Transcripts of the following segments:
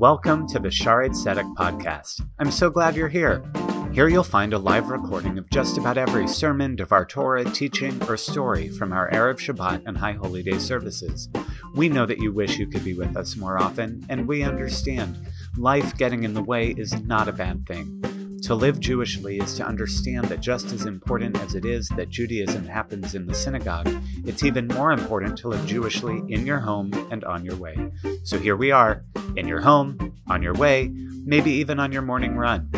Welcome to the Shaarei Tzedek podcast. I'm so glad you're here. Here you'll find a live recording of just about every sermon, Devar Torah, teaching, or story from our Erev Shabbat and High Holy Day services. We know that you wish you could be with us more often, and we understand. Life getting in the way is not a bad thing. To live Jewishly is to understand that just as important as it is that Judaism happens in the synagogue, it's even more important to live Jewishly in your home and on your way. So here we are, in your home, on your way, maybe even on your morning run.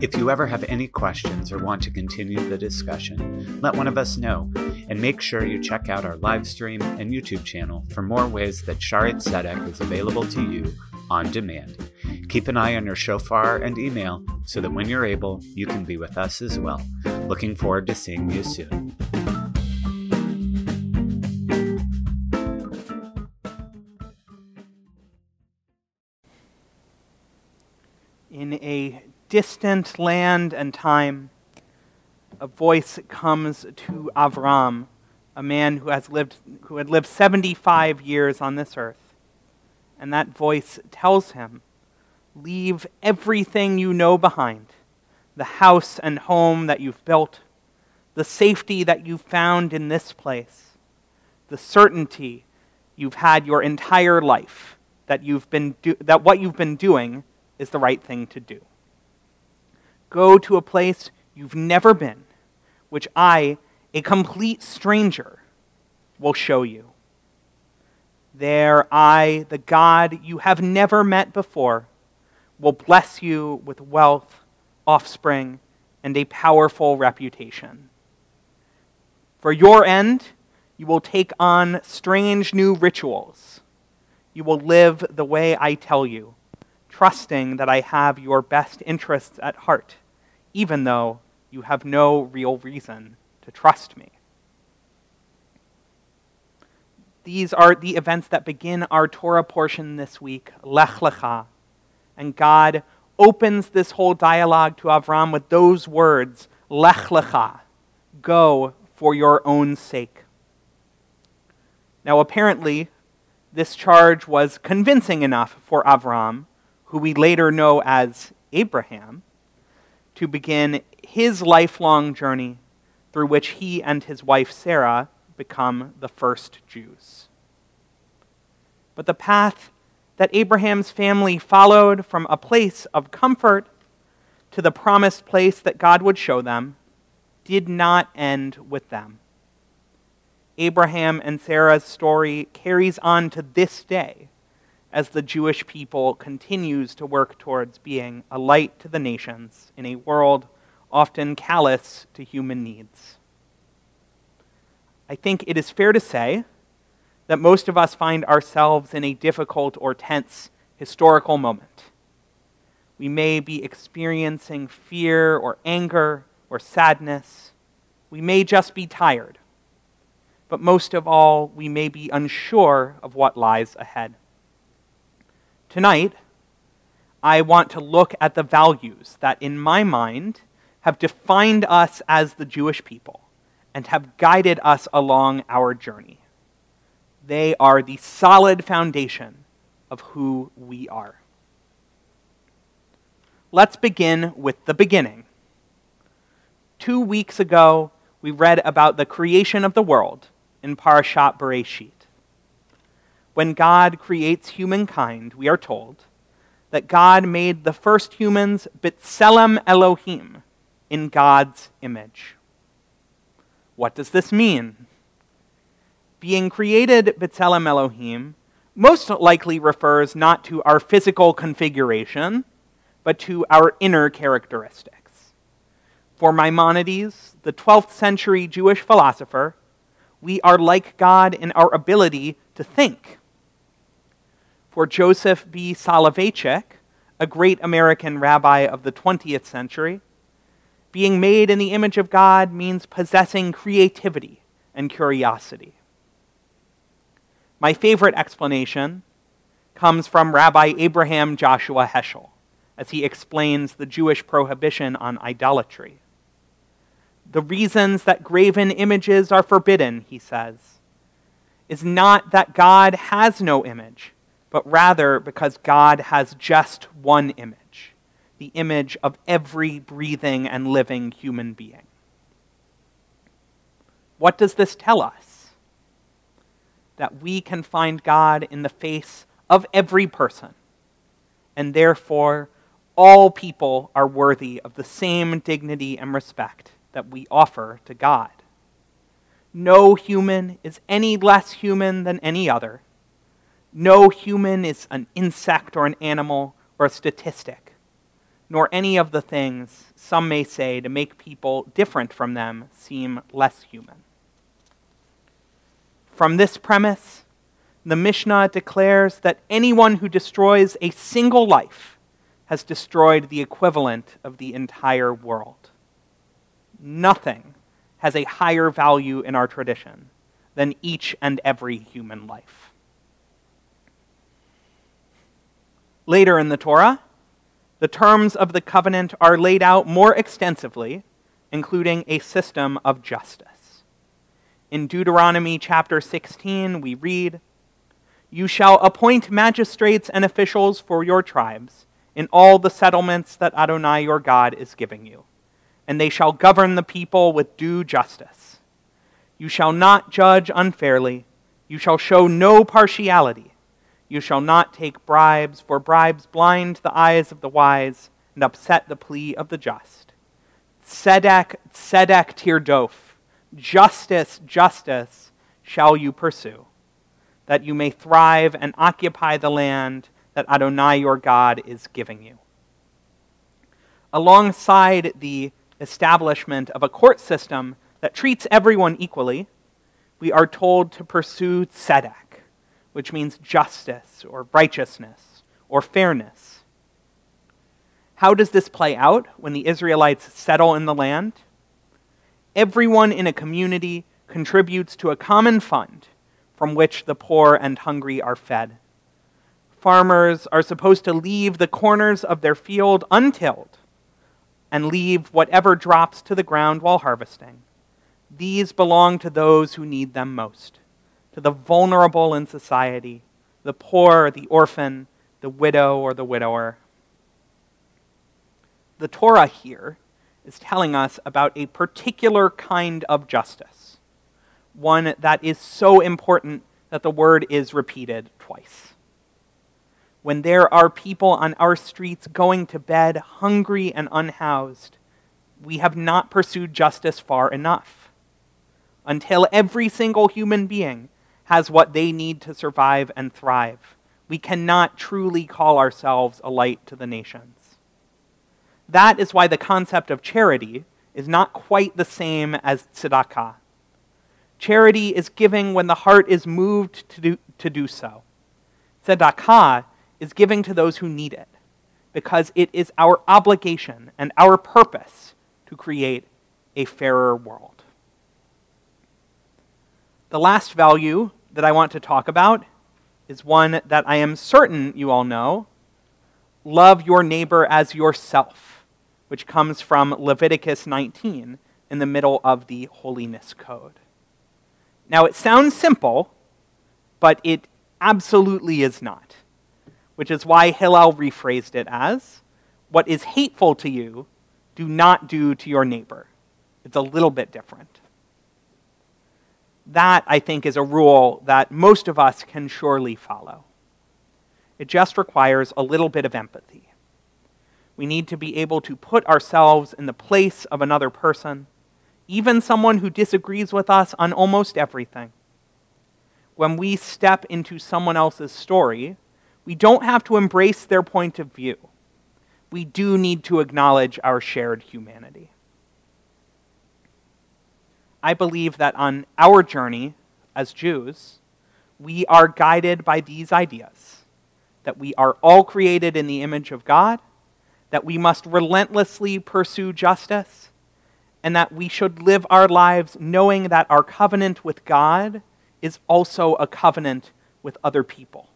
If you ever have any questions or want to continue the discussion, let one of us know, and make sure you check out our live stream and YouTube channel for more ways that Shaarei Tzedek is available to you on demand. Keep an eye on your shofar and email so that when you're able, you can be with us as well. Looking forward to seeing you soon. In a distant land and time, a voice comes to Avram, a man who has lived who had lived 75 years on this earth. And that voice tells him, Leave everything you know behind the house and home that you've built, the safety that you've found in this place, the certainty you've had your entire life that, you've been do- that what you've been doing is the right thing to do. Go to a place you've never been, which I, a complete stranger, will show you. There, I, the God you have never met before, will bless you with wealth, offspring, and a powerful reputation. For your end, you will take on strange new rituals. You will live the way I tell you, trusting that I have your best interests at heart, even though you have no real reason to trust me. These are the events that begin our Torah portion this week, Lech Lecha. And God opens this whole dialogue to Avram with those words, Lech Lecha, go for your own sake. Now, apparently, this charge was convincing enough for Avram, who we later know as Abraham, to begin his lifelong journey through which he and his wife Sarah become the first Jews. But the path that Abraham's family followed from a place of comfort to the promised place that God would show them did not end with them. Abraham and Sarah's story carries on to this day as the Jewish people continues to work towards being a light to the nations in a world often callous to human needs. I think it is fair to say that most of us find ourselves in a difficult or tense historical moment. We may be experiencing fear or anger or sadness. We may just be tired. But most of all, we may be unsure of what lies ahead. Tonight, I want to look at the values that, in my mind, have defined us as the Jewish people and have guided us along our journey. They are the solid foundation of who we are. Let's begin with the beginning. Two weeks ago, we read about the creation of the world in Parashat Bereshit. When God creates humankind, we are told that God made the first humans B'Tselem Elohim in God's image. What does this mean? Being created B'Tselem Elohim most likely refers not to our physical configuration, but to our inner characteristics. For Maimonides, the 12th century Jewish philosopher, we are like God in our ability to think. For Joseph B. Soloveitchik, a great American rabbi of the 20th century, being made in the image of God means possessing creativity and curiosity. My favorite explanation comes from Rabbi Abraham Joshua Heschel as he explains the Jewish prohibition on idolatry. The reasons that graven images are forbidden, he says, is not that God has no image, but rather because God has just one image the image of every breathing and living human being. What does this tell us? That we can find God in the face of every person, and therefore all people are worthy of the same dignity and respect that we offer to God. No human is any less human than any other. No human is an insect or an animal or a statistic, nor any of the things some may say to make people different from them seem less human. From this premise, the Mishnah declares that anyone who destroys a single life has destroyed the equivalent of the entire world. Nothing has a higher value in our tradition than each and every human life. Later in the Torah, the terms of the covenant are laid out more extensively, including a system of justice. In Deuteronomy chapter 16, we read, You shall appoint magistrates and officials for your tribes in all the settlements that Adonai your God is giving you, and they shall govern the people with due justice. You shall not judge unfairly, you shall show no partiality. You shall not take bribes, for bribes blind the eyes of the wise and upset the plea of the just. Tzedek, tzedek tirdof Justice, justice shall you pursue, that you may thrive and occupy the land that Adonai your God is giving you. Alongside the establishment of a court system that treats everyone equally, we are told to pursue tzedek, which means justice or righteousness or fairness. How does this play out when the Israelites settle in the land? everyone in a community contributes to a common fund from which the poor and hungry are fed. Farmers are supposed to leave the corners of their field untilled and leave whatever drops to the ground while harvesting. These belong to those who need them most, to the vulnerable in society, the poor, the orphan, the widow, or the widower. The Torah here is telling us about a particular kind of justice, one that is so important that the word is repeated twice. When there are people on our streets going to bed hungry and unhoused, we have not pursued justice far enough. Until every single human being has what they need to survive and thrive, we cannot truly call ourselves a light to the nations. That is why the concept of charity is not quite the same as tzedakah. Charity is giving when the heart is moved to do, to do so. Tzedakah is giving to those who need it because it is our obligation and our purpose to create a fairer world. The last value that I want to talk about is one that I am certain you all know love your neighbor as yourself which comes from Leviticus 19 in the middle of the Holiness Code. Now, it sounds simple, but it absolutely is not, which is why Hillel rephrased it as What is hateful to you, do not do to your neighbor. It's a little bit different. That, I think, is a rule that most of us can surely follow. It just requires a little bit of empathy. We need to be able to put ourselves in the place of another person, even someone who disagrees with us on almost everything. When we step into someone else's story, we don't have to embrace their point of view. We do need to acknowledge our shared humanity. I believe that on our journey as Jews, we are guided by these ideas that we are all created in the image of God that we must relentlessly pursue justice, and that we should live our lives knowing that our covenant with God is also a covenant with other people.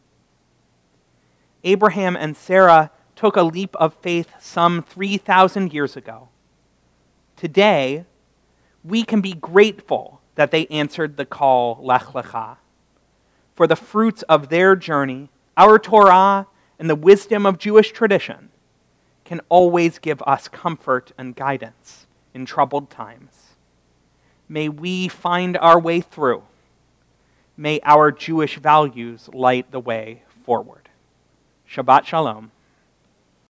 Abraham and Sarah took a leap of faith some 3,000 years ago. Today, we can be grateful that they answered the call, Lech Lecha. For the fruits of their journey, Our Torah and the wisdom of Jewish tradition can always give us comfort and guidance in troubled times. May we find our way through. May our Jewish values light the way forward. Shabbat Shalom